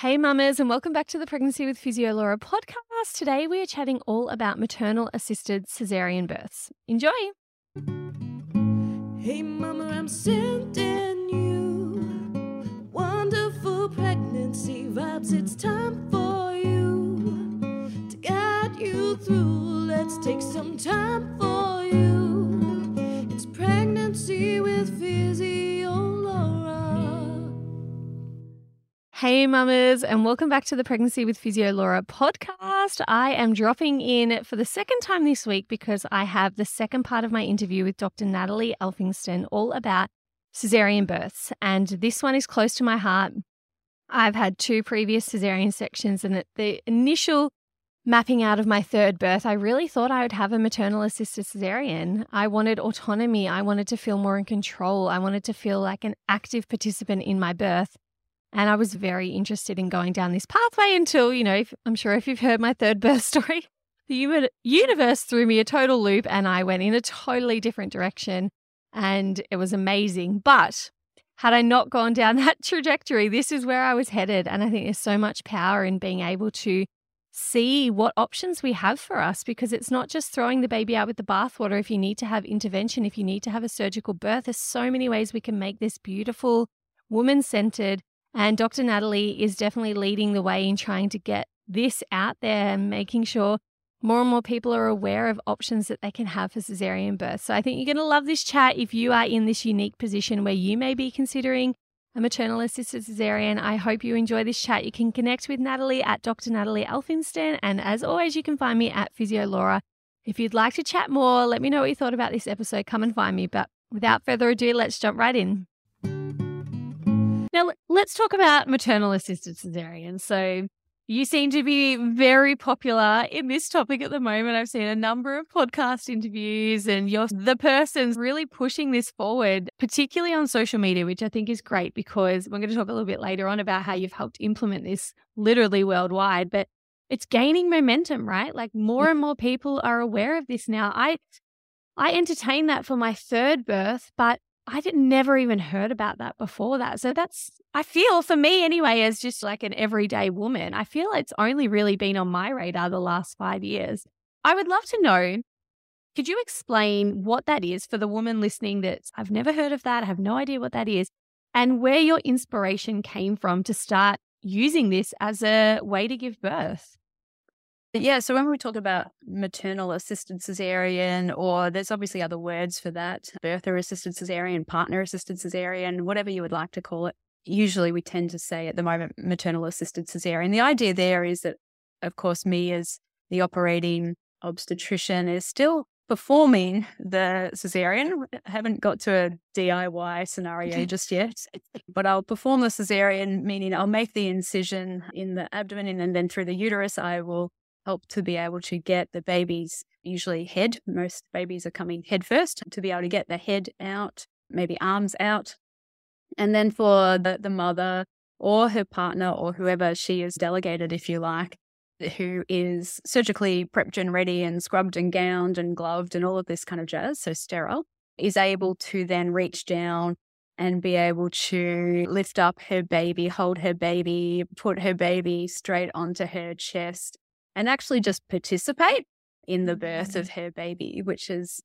Hey, mamas, and welcome back to the Pregnancy with Physio Laura podcast. Today we are chatting all about maternal assisted cesarean births. Enjoy. Hey, mama, I'm sending you wonderful pregnancy vibes. It's time for you to guide you through. Let's take some time for you. It's pregnancy with Physio Hey, mamas, and welcome back to the Pregnancy with Physio Laura podcast. I am dropping in for the second time this week because I have the second part of my interview with Dr. Natalie Elphinstone all about cesarean births. And this one is close to my heart. I've had two previous cesarean sections, and at the initial mapping out of my third birth, I really thought I would have a maternal assisted cesarean. I wanted autonomy. I wanted to feel more in control. I wanted to feel like an active participant in my birth. And I was very interested in going down this pathway until, you know, if, I'm sure if you've heard my third birth story, the universe threw me a total loop and I went in a totally different direction. And it was amazing. But had I not gone down that trajectory, this is where I was headed. And I think there's so much power in being able to see what options we have for us because it's not just throwing the baby out with the bathwater if you need to have intervention, if you need to have a surgical birth. There's so many ways we can make this beautiful, woman centered, and Dr. Natalie is definitely leading the way in trying to get this out there and making sure more and more people are aware of options that they can have for cesarean birth. So I think you're going to love this chat if you are in this unique position where you may be considering a maternal assisted cesarean. I hope you enjoy this chat. You can connect with Natalie at Dr. Natalie Elphinstone. And as always, you can find me at Physio Laura. If you'd like to chat more, let me know what you thought about this episode. Come and find me. But without further ado, let's jump right in. Now, let's talk about maternal assisted cesarean. So, you seem to be very popular in this topic at the moment. I've seen a number of podcast interviews, and you're the person really pushing this forward, particularly on social media, which I think is great because we're going to talk a little bit later on about how you've helped implement this literally worldwide. But it's gaining momentum, right? Like more and more people are aware of this now. I I entertained that for my third birth, but I would never even heard about that before that. So that's, I feel for me anyway, as just like an everyday woman, I feel it's only really been on my radar the last five years. I would love to know could you explain what that is for the woman listening that I've never heard of that, I have no idea what that is, and where your inspiration came from to start using this as a way to give birth? Yeah, so when we talk about maternal assisted cesarean, or there's obviously other words for that birther assisted cesarean, partner assisted cesarean, whatever you would like to call it. Usually we tend to say at the moment maternal assisted cesarean. The idea there is that, of course, me as the operating obstetrician is still performing the cesarean. I haven't got to a DIY scenario just yet, but I'll perform the cesarean, meaning I'll make the incision in the abdomen and then through the uterus, I will help to be able to get the baby's usually head. Most babies are coming head first to be able to get the head out, maybe arms out. And then for the, the mother or her partner or whoever she is delegated, if you like, who is surgically prepped and ready and scrubbed and gowned and gloved and all of this kind of jazz, so sterile, is able to then reach down and be able to lift up her baby, hold her baby, put her baby straight onto her chest, and actually just participate in the birth of mm. her baby, which is,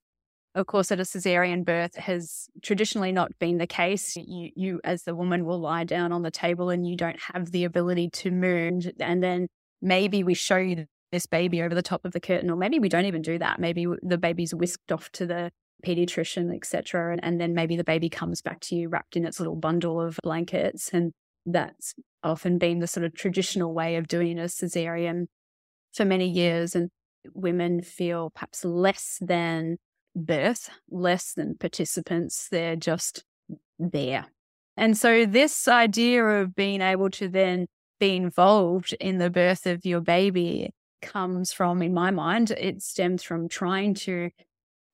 of course, at a cesarean birth has traditionally not been the case. You, you as the woman, will lie down on the table and you don't have the ability to move. And then maybe we show you this baby over the top of the curtain, or maybe we don't even do that. Maybe the baby's whisked off to the pediatrician, etc. And, and then maybe the baby comes back to you wrapped in its little bundle of blankets. And that's often been the sort of traditional way of doing a cesarean for many years. And women feel perhaps less than birth, less than participants. They're just there. And so, this idea of being able to then be involved in the birth of your baby comes from, in my mind, it stems from trying to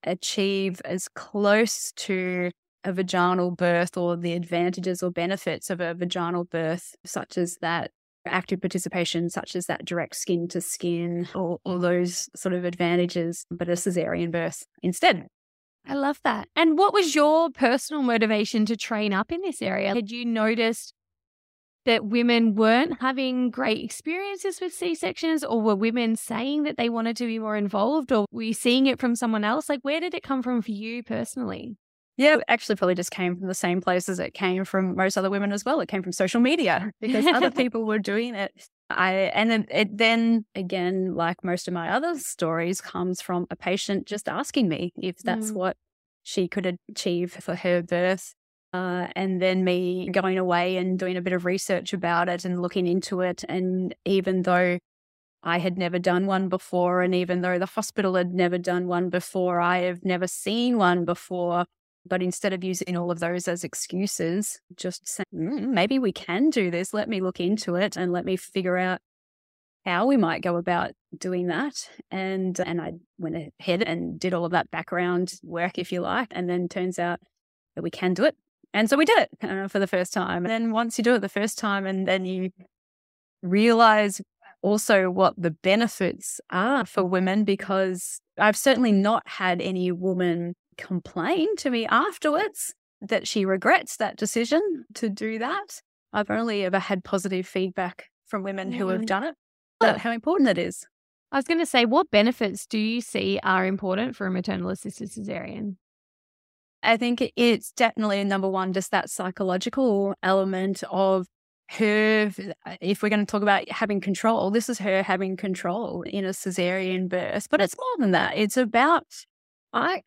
achieve as close to a vaginal birth or the advantages or benefits of a vaginal birth, such as that active participation, such as that direct skin to skin, or all those sort of advantages, but a cesarean birth instead. I love that. And what was your personal motivation to train up in this area? Had you noticed that women weren't having great experiences with C sections, or were women saying that they wanted to be more involved, or were you seeing it from someone else? Like, where did it come from for you personally? Yeah, actually probably just came from the same places it came from most other women as well. It came from social media because other people were doing it. I and then it then again, like most of my other stories, comes from a patient just asking me if that's mm. what she could achieve for her birth. Uh, and then me going away and doing a bit of research about it and looking into it. And even though I had never done one before, and even though the hospital had never done one before, I have never seen one before. But instead of using all of those as excuses, just saying, mm, maybe we can do this. Let me look into it and let me figure out how we might go about doing that. And and I went ahead and did all of that background work, if you like, and then turns out that we can do it. And so we did it uh, for the first time. And then once you do it the first time, and then you realize also what the benefits are for women, because I've certainly not had any woman complain to me afterwards that she regrets that decision to do that. I've only ever had positive feedback from women who have mm-hmm. done it, that how important it is. I was going to say, what benefits do you see are important for a maternal assisted cesarean? I think it's definitely number one, just that psychological element of her. Uh, if we're going to talk about having control, this is her having control in a cesarean birth, but it's more than that. It's about, I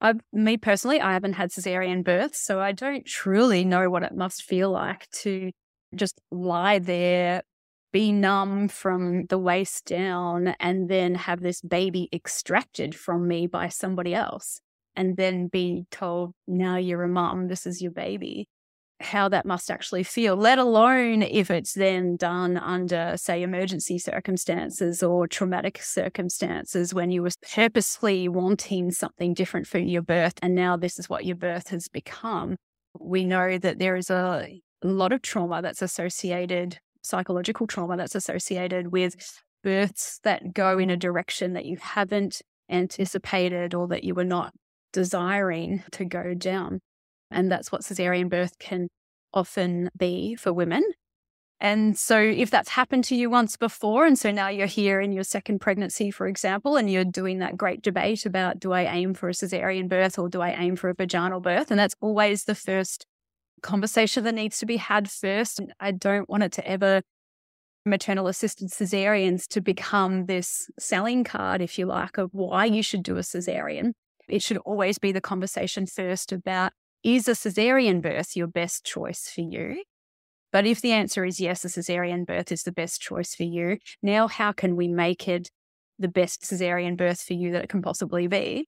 I, me personally, I haven't had cesarean births, so I don't truly know what it must feel like to just lie there, be numb from the waist down, and then have this baby extracted from me by somebody else, and then be told, now you're a mom, this is your baby how that must actually feel, let alone if it's then done under, say, emergency circumstances or traumatic circumstances when you were purposely wanting something different for your birth. And now this is what your birth has become. We know that there is a lot of trauma that's associated, psychological trauma that's associated with births that go in a direction that you haven't anticipated or that you were not desiring to go down. And that's what cesarean birth can often be for women. And so, if that's happened to you once before, and so now you're here in your second pregnancy, for example, and you're doing that great debate about do I aim for a cesarean birth or do I aim for a vaginal birth? And that's always the first conversation that needs to be had first. I don't want it to ever maternal assisted cesareans to become this selling card, if you like, of why you should do a cesarean. It should always be the conversation first about is a cesarean birth your best choice for you? But if the answer is yes, a cesarean birth is the best choice for you, now how can we make it the best cesarean birth for you that it can possibly be?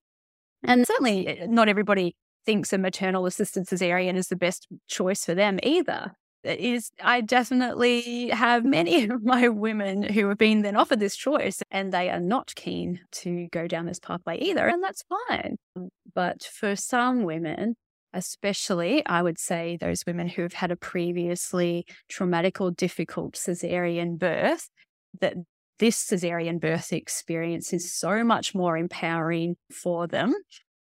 And certainly eh, not everybody thinks a maternal assisted cesarean is the best choice for them either. It is I definitely have many of my women who have been then offered this choice and they are not keen to go down this pathway either, and that's fine. But for some women, especially, I would say, those women who have had a previously traumatic or difficult cesarean birth, that this cesarean birth experience is so much more empowering for them.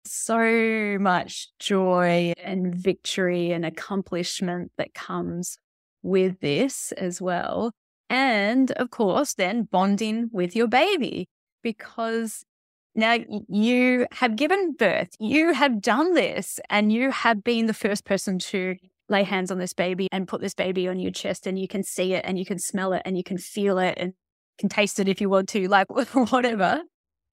So much joy and victory and accomplishment that comes with this as well. And of course, then bonding with your baby because now, you have given birth, you have done this, and you have been the first person to lay hands on this baby and put this baby on your chest, and you can see it, and you can smell it, and you can feel it, and can taste it if you want to, like whatever.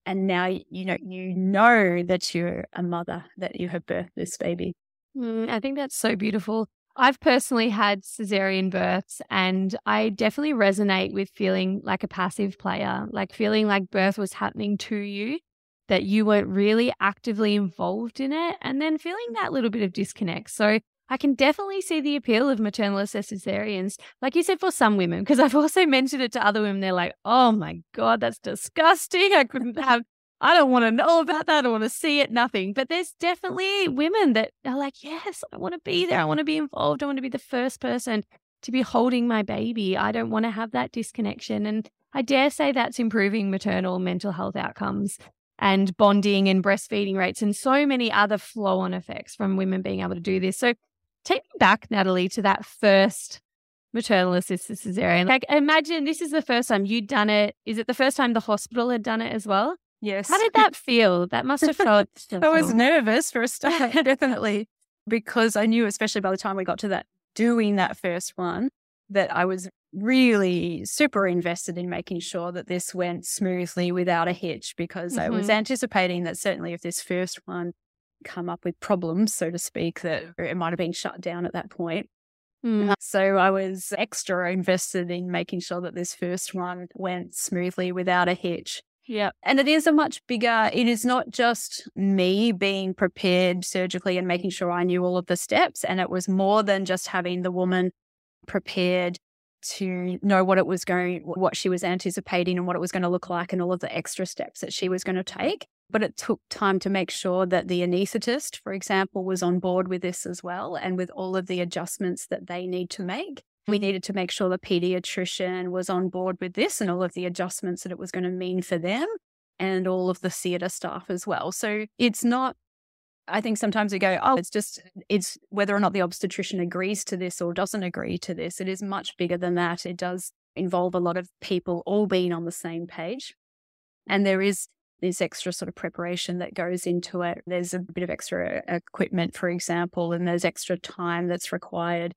And now you know you know that you're a mother, that you have birthed this baby. Mm, I think that's so beautiful. I've personally had cesarean births and I definitely resonate with feeling like a passive player, like feeling like birth was happening to you that you weren't really actively involved in it and then feeling that little bit of disconnect. So I can definitely see the appeal of maternal cesareans, like you said, for some women, because I've also mentioned it to other women. They're like, oh my God, that's disgusting. I couldn't have, I don't want to know about that. I don't want to see it, nothing. But there's definitely women that are like, yes, I want to be there. I want to be involved. I want to be the first person to be holding my baby. I don't want to have that disconnection. And I dare say that's improving maternal mental health outcomes and bonding and breastfeeding rates and so many other flow on effects from women being able to do this. So take me back, Natalie, to that first maternal assisted cesarean. Like, imagine this is the first time you'd done it. Is it the first time the hospital had done it as well? Yes. How did that feel? That must have felt. I was nervous for a start, definitely, because I knew, especially by the time we got to that, doing that first one, that I was really super invested in making sure that this went smoothly without a hitch because mm-hmm. I was Mm-hmm. anticipating that certainly if this first one come up with problems, so to speak, that it might have been shut down at that point. Mm. Uh, So I was extra invested in making sure that this first one went smoothly without a hitch. Yeah. And it is a much bigger, it is not just me being prepared surgically and making sure I knew all of the steps. And it was more than just having the woman prepared to know what it was going, what she was anticipating and what it was going to look like and all of the extra steps that she was going to mm-hmm. take. But it took time to make sure that the anaesthetist, for example, was on board with this as well and with all of the adjustments that they need to make. We mm-hmm. needed to make sure the pediatrician was on board with this and all of the adjustments that it was going to mean for them and all of the theatre staff as well. So it's not, I think sometimes we go, oh, it's just, it's whether or not the obstetrician agrees to this or doesn't agree to this. It is much bigger than that. It does involve a lot of people all being on the same page. And there is this extra sort of preparation that goes into it. There's a bit of extra equipment, for example, and there's extra time that's required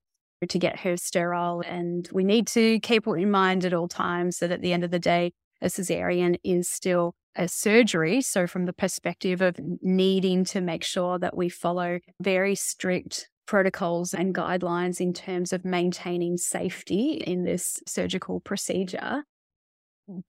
to get her sterile. And we need to keep in mind at all times that at the end of the day, a cesarean is still a surgery. So, from the perspective of needing to make sure that we follow very strict protocols and guidelines in terms of maintaining safety in this surgical procedure,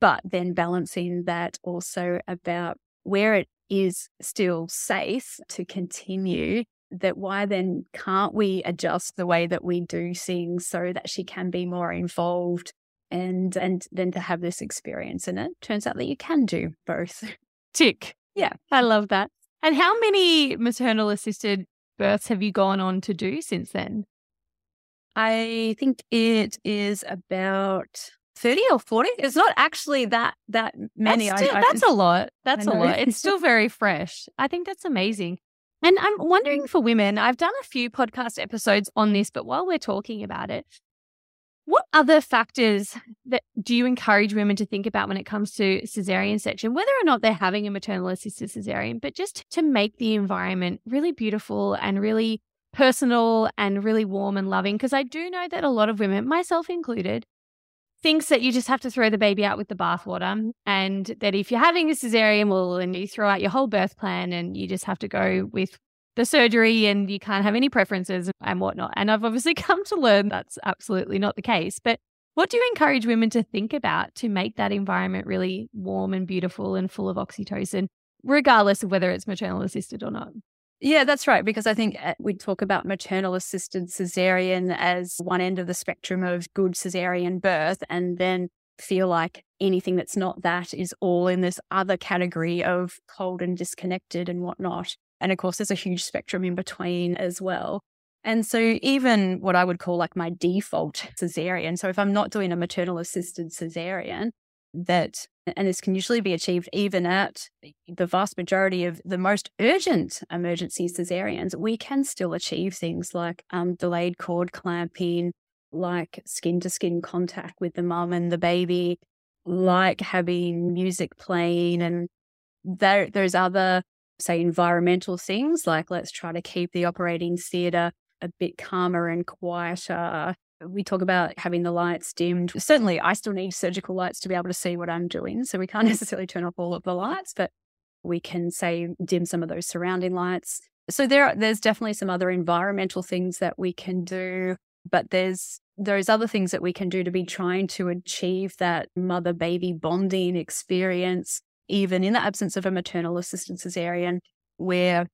but then balancing that also about where it is still safe to continue that why then can't we adjust the way that we do things so that she can be more involved and and then to have this experience and it turns out that you can do both Tick. Yeah. I love that. And how many maternal assisted births have you gone on to do since then? i think it is about 30 or 40 it's not actually that that many That's, still, I- that's a lot. That's a lot. It's still very fresh. I think that's amazing. And I'm wondering for women, I've done a few podcast episodes on this, but while we're talking about it, what other factors that do you encourage women to think about when it comes to cesarean section, whether or not they're having a maternal assisted cesarean, but just to make the environment really beautiful and really personal and really warm and loving? Because I do know that a lot of women, myself included, thinks that you just have to throw the baby out with the bathwater and that if you're having a cesarean, well, and you throw out your whole birth plan and you just have to go with the surgery and you can't have any preferences and whatnot. And I've obviously come to learn that's absolutely not the case. But what do you encourage women to think about to make that environment really warm and beautiful and full of oxytocin, regardless of whether it's maternal assisted or not? Yeah, that's right. Because I think uh, we talk about maternal assisted cesarean as one end of the spectrum of good cesarean birth, and then feel like anything that's not that is all in this other category of cold and disconnected and whatnot. And of course, there's a huge spectrum in between as well. And so, even what I would call like my default cesarean, so if I'm not doing a maternal assisted cesarean, that and this can usually be achieved even at the vast majority of the most urgent emergency cesareans, we can still achieve things like um, delayed cord clamping, like skin to skin contact with the mum and the baby, like having music playing, and there, there's other, say, environmental things like let's try to keep the operating theatre a bit calmer and quieter we talk about having the lights dimmed. Certainly, I still need surgical lights to be able to see what I'm doing. So we can't necessarily turn off all of the lights, but we can say dim some of those surrounding lights. So there, are, there's definitely some other environmental things that we can do, but there's those other things that we can do to be trying to achieve that mother baby bonding experience, even in the absence of a maternal assisted cesarean, where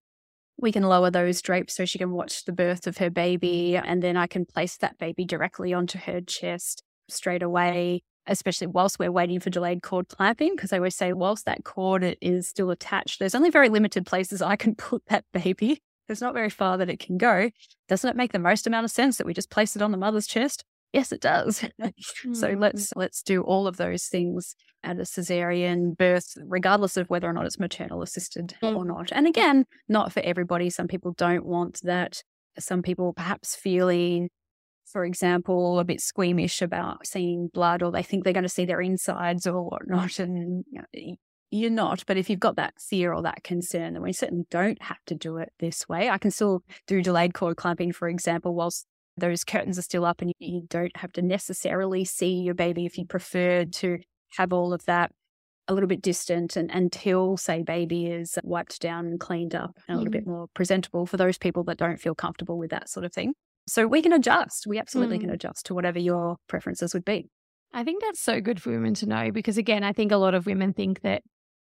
we can lower those drapes so she can watch the birth of her baby. And then I can place that baby directly onto her chest straight away, especially whilst we're waiting for delayed cord clamping. Because I always say, whilst that cord is still attached, there's only very limited places I can put that baby. There's not very far that it can go. Doesn't it make the most amount of sense that we just place it on the mother's chest? Yes, it does. so Mm. let's let's do all of those things at a cesarean birth, regardless of whether or not it's maternal assisted or not. And again, not for everybody. Some people don't want that. Some people perhaps feeling for example, a bit squeamish about seeing blood or they think they're going to see their insides or whatnot. And you're not. But if you've got that fear or that concern, then we certainly don't have to do it this way. I can still do delayed cord clamping, for example, whilst those curtains are still up and you don't have to necessarily see your baby if you prefer to have all of that a little bit distant and until say baby is wiped down and cleaned up and a little mm. bit more presentable for those people that don't feel comfortable with that sort of thing. So we can adjust. We absolutely mm. can adjust to whatever your preferences would be. I think that's so good for women to know because again, I think a lot of women think that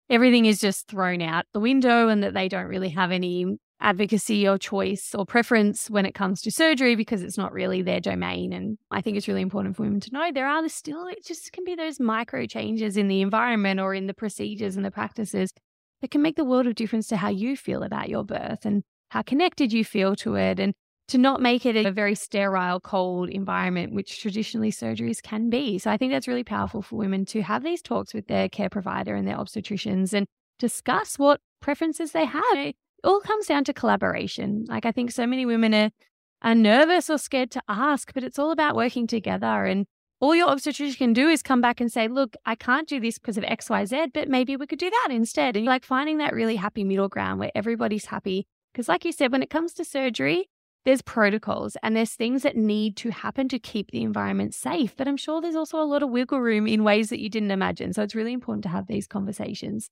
everything is just thrown out the window and that they don't really have any advocacy or choice or preference when it comes to surgery because it's not really their domain. And I think it's really important for women to know there are still, it just can be those micro changes in the environment or in the procedures and the practices that can make the world of difference to how you feel about your birth and how connected you feel to it and to not make it a very sterile, cold environment, which traditionally surgeries can be. So I think that's really powerful for women to have these talks with their care provider and their obstetricians and discuss what preferences they have all comes down to collaboration. Like I think so many women are, are nervous or scared to ask, but it's all about working together. And all your obstetrician can do is come back and say, look, I can't do this because of XYZ, but maybe we could do that instead. And like finding that really happy middle ground where everybody's happy. Because, like you said, when it comes to surgery, there's protocols and there's things that need to happen to keep the environment safe. But I'm sure there's also a lot of wiggle room in ways that you didn't imagine. So it's really important to have these conversations.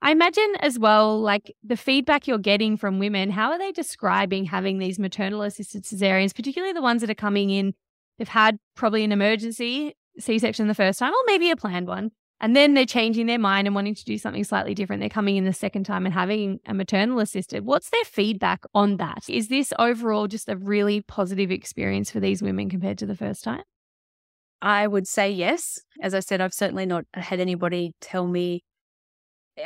I imagine as well, like the feedback you're getting from women, how are they describing having these maternal assisted cesareans, particularly the ones that are coming in? They've had probably an emergency C section the first time, or maybe a planned one. And then they're changing their mind and wanting to do something slightly different. They're coming in the second time and having a maternal assisted. What's their feedback on that? Is this overall just a really positive experience for these women compared to the first time? I would say yes. As I said, I've certainly not had anybody tell me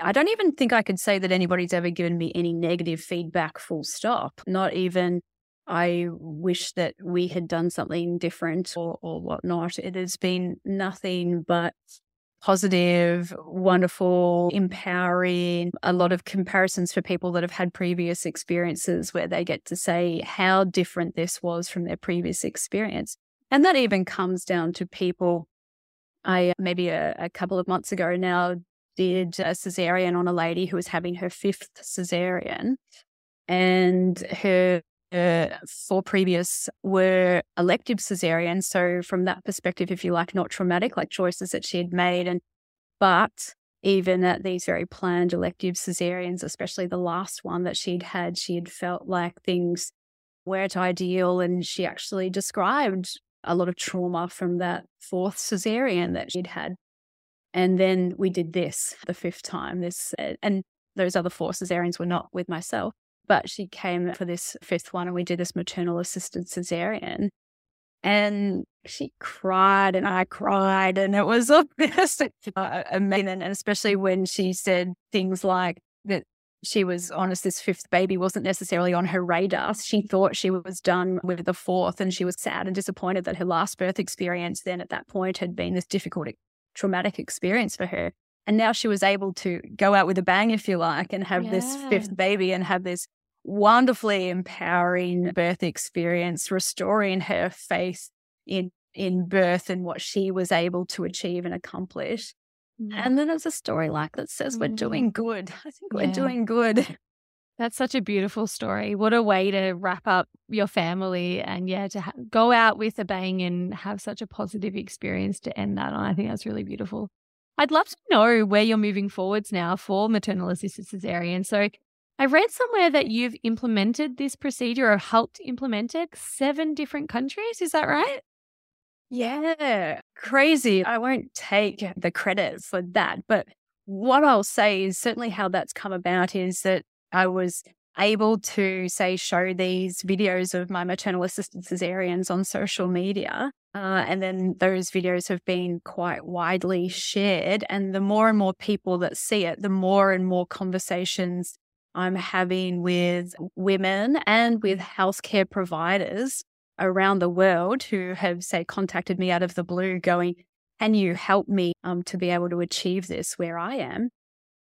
I don't even think I could say that anybody's ever given me any negative feedback, full stop. Not even, I wish that we had done something different or, or whatnot. It has been nothing but positive, wonderful, empowering, a lot of comparisons for people that have had previous experiences where they get to say how different this was from their previous experience. And that even comes down to people. I maybe a, a couple of months ago now did a cesarean on a lady who was having her fifth cesarean, and her uh, four previous were elective cesareans. So from that perspective, if you like, not traumatic, like choices that she had made, and but even at these very planned elective cesareans, especially the last one that she'd had, she had felt like things weren't ideal, and she actually described a lot of trauma from that fourth cesarean that she'd had. And then we did this the fifth time. This uh, and those other four cesareans were not with myself, but she came for this fifth one, and we did this maternal assisted cesarean. And she cried, and I cried, and it was just uh, amazing. And especially when she said things like that she was honest, this fifth baby wasn't necessarily on her radar. She thought she was done with the fourth, and she was sad and disappointed that her last birth experience then at that point had been this difficult traumatic experience for her. And now she was able to go out with a bang, if you like, and have yeah. this fifth baby and have this wonderfully empowering birth experience, restoring her faith in in birth and what she was able to achieve and accomplish. Mm. And then there's a story like that says we're mm. doing good. I think we're doing good. That's such a beautiful story. What a way to wrap up your family and yeah, to ha- go out with a bang and have such a positive experience to end that on. I think that's really beautiful. I'd love to know where you're moving forwards now for maternal assisted cesarean. So I read somewhere that you've implemented this procedure or helped implement it seven different countries. Is that right? Yeah, crazy. I won't take the credit for that, but what I'll say is certainly how that's come about is that I was able to say show these videos of my maternal assisted cesareans on social media uh, and then those videos have been quite widely shared and the more and more people that see it the more and more conversations i'm having with women and with healthcare providers around the world who have say contacted me out of the blue going can you help me um, to be able to achieve this where i am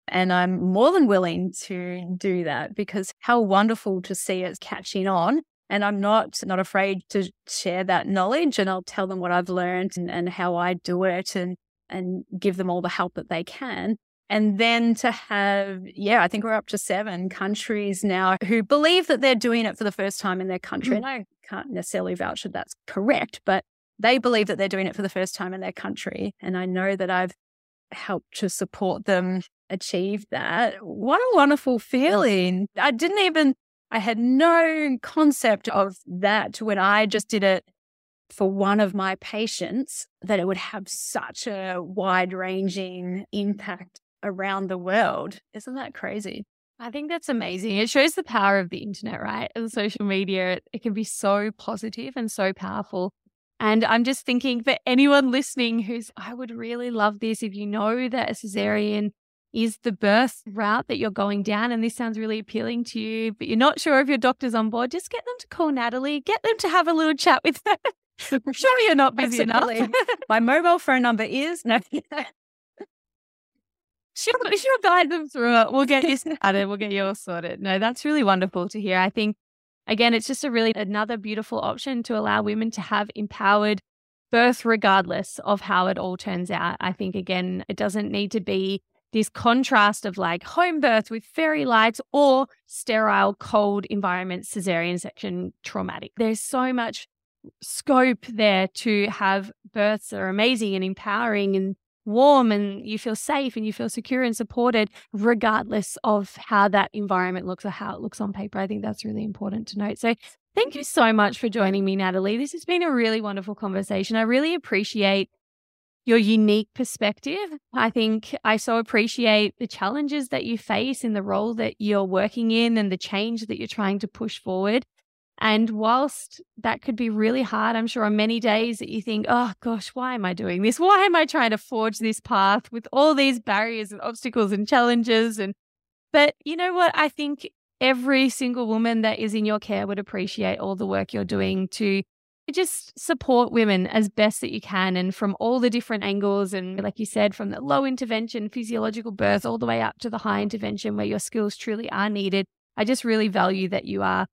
and I'm more than willing to do that because how wonderful to see it catching on And I'm not not afraid to share that knowledge and I'll tell them what I've learned and, and how I do it and and give them all the help that they can. And then to have, yeah, I think we're up to seven countries now who believe that they're doing it for the first time in their country. Mm. And I can't necessarily vouch that that's correct, but they believe that they're doing it for the first time in their country. And I know that I've helped to support them achieve that. What a wonderful feeling. I didn't even, I had no concept of that when I just did it for one of my patients, that it would have such a wide ranging impact around the world. Isn't that crazy? I think that's amazing. It shows the power of the internet, right? And social media, it, it can be so positive and so powerful. And I'm just thinking for anyone listening who's, I would really love this if you know that a cesarean is the birth mm-hmm. route that you're going down and this sounds really appealing to you, but you're not sure if your doctor's on board, just get them to call Natalie, get them to have a little chat with her. I'm sure you're not busy Absolutely. enough. My mobile phone number is no. she'll, she'll guide them through it. We'll get you started. We'll get you all sorted. No, that's really wonderful to hear. I think, again, it's just a really another beautiful option to allow women to have empowered birth regardless of how it all turns out. I think, again, it doesn't need to be this contrast of like home birth with fairy lights or sterile, cold environment, cesarean section traumatic. There's so much scope there to have births that are amazing and empowering and warm and you feel safe and you feel secure and supported, regardless of how that environment looks or how it looks on paper. I think that's really important to note. So, thank you so much for joining me, Natalie. This has been a really wonderful conversation. I really appreciate your unique perspective. I think I so appreciate the challenges that you face in the role that you're working in and the change that you're trying to push forward. And whilst that could be really hard, I'm sure on many days that you think, oh gosh, why am I doing this? Why am I trying to forge this path with all these barriers and obstacles and challenges? And, but you know what? I think every single woman that is in your care would appreciate all the work you're doing to just support women as best that you can and from all the different angles and like you said from the low intervention physiological birth all the way up to the high intervention where your skills truly are needed. I just really value that you are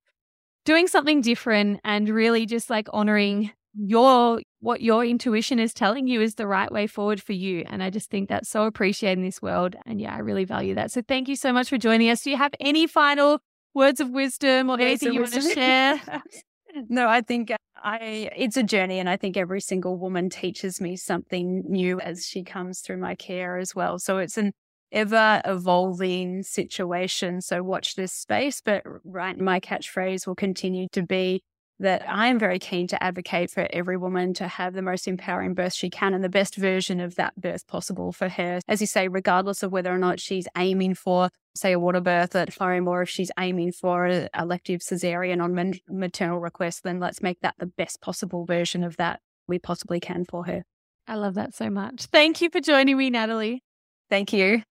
doing something different and really just like honoring your what your intuition is telling you is the right way forward for you. And i just think that's so appreciated in this world. And yeah i really value that. So thank you so much for joining us. Do you have any final words of wisdom or anything you want to share no i think uh, i it's a journey and i think every single woman teaches me something new as she comes through my care as well so it's an ever evolving situation. So watch this space. But right, my catchphrase will continue to be that I am very keen to advocate for every woman to have the most empowering birth she can and the best version of that birth possible for her. As you say, regardless of whether or not she's aiming for, say, a water birth at home or if she's aiming for an elective cesarean on maternal request, then let's make that the best possible version of that we possibly can for her. I love that so much. Thank you for joining me, Natalie. Thank you.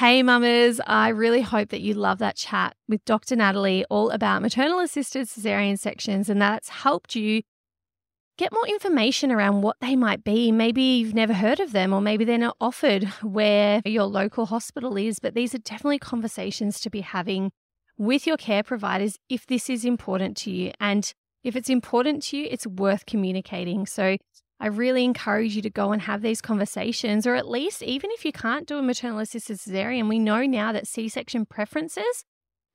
Hey, mamas, I really hope that you love that chat with Dr. Natalie all about maternal assisted cesarean sections and that's helped you get more information around what they might be. Maybe you've never heard of them, or maybe they're not offered where your local hospital is, but these are definitely conversations to be having with your care providers if this is important to you. And if it's important to you, it's worth communicating. So I really encourage you to go and have these conversations, or at least, even if you can't do a maternal assisted cesarean, we know now that C section preferences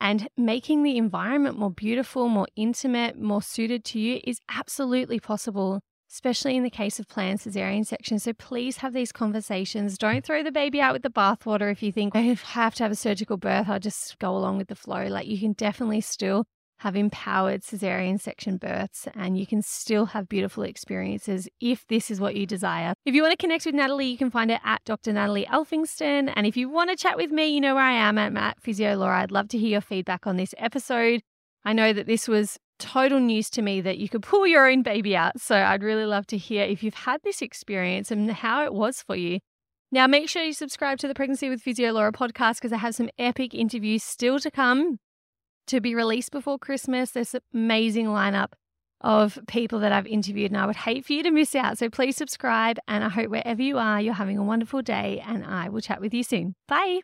and making the environment more beautiful, more intimate, more suited to you is absolutely possible, especially in the case of planned cesarean section. So please have these conversations. Don't throw the baby out with the bathwater if you think I have to have a surgical birth, I'll just go along with the flow. Like you can definitely still have empowered cesarean section births and you can still have beautiful experiences if this is what you desire. If you want to connect with Natalie, you can find her at Dr. Natalie Elphinstone. And if you want to chat with me, you know where I am at Matt Physio Laura. I'd love to hear your feedback on this episode. I know that this was total news to me that you could pull your own baby out. So I'd really love to hear if you've had this experience and how it was for you. Now, make sure you subscribe to the Pregnancy with Physio Laura podcast because I have some epic interviews still to come to be released before Christmas. This amazing lineup of people that I've interviewed, and I would hate for you to miss out. So please subscribe. And I hope wherever you are, you're having a wonderful day, and I will chat with you soon. Bye.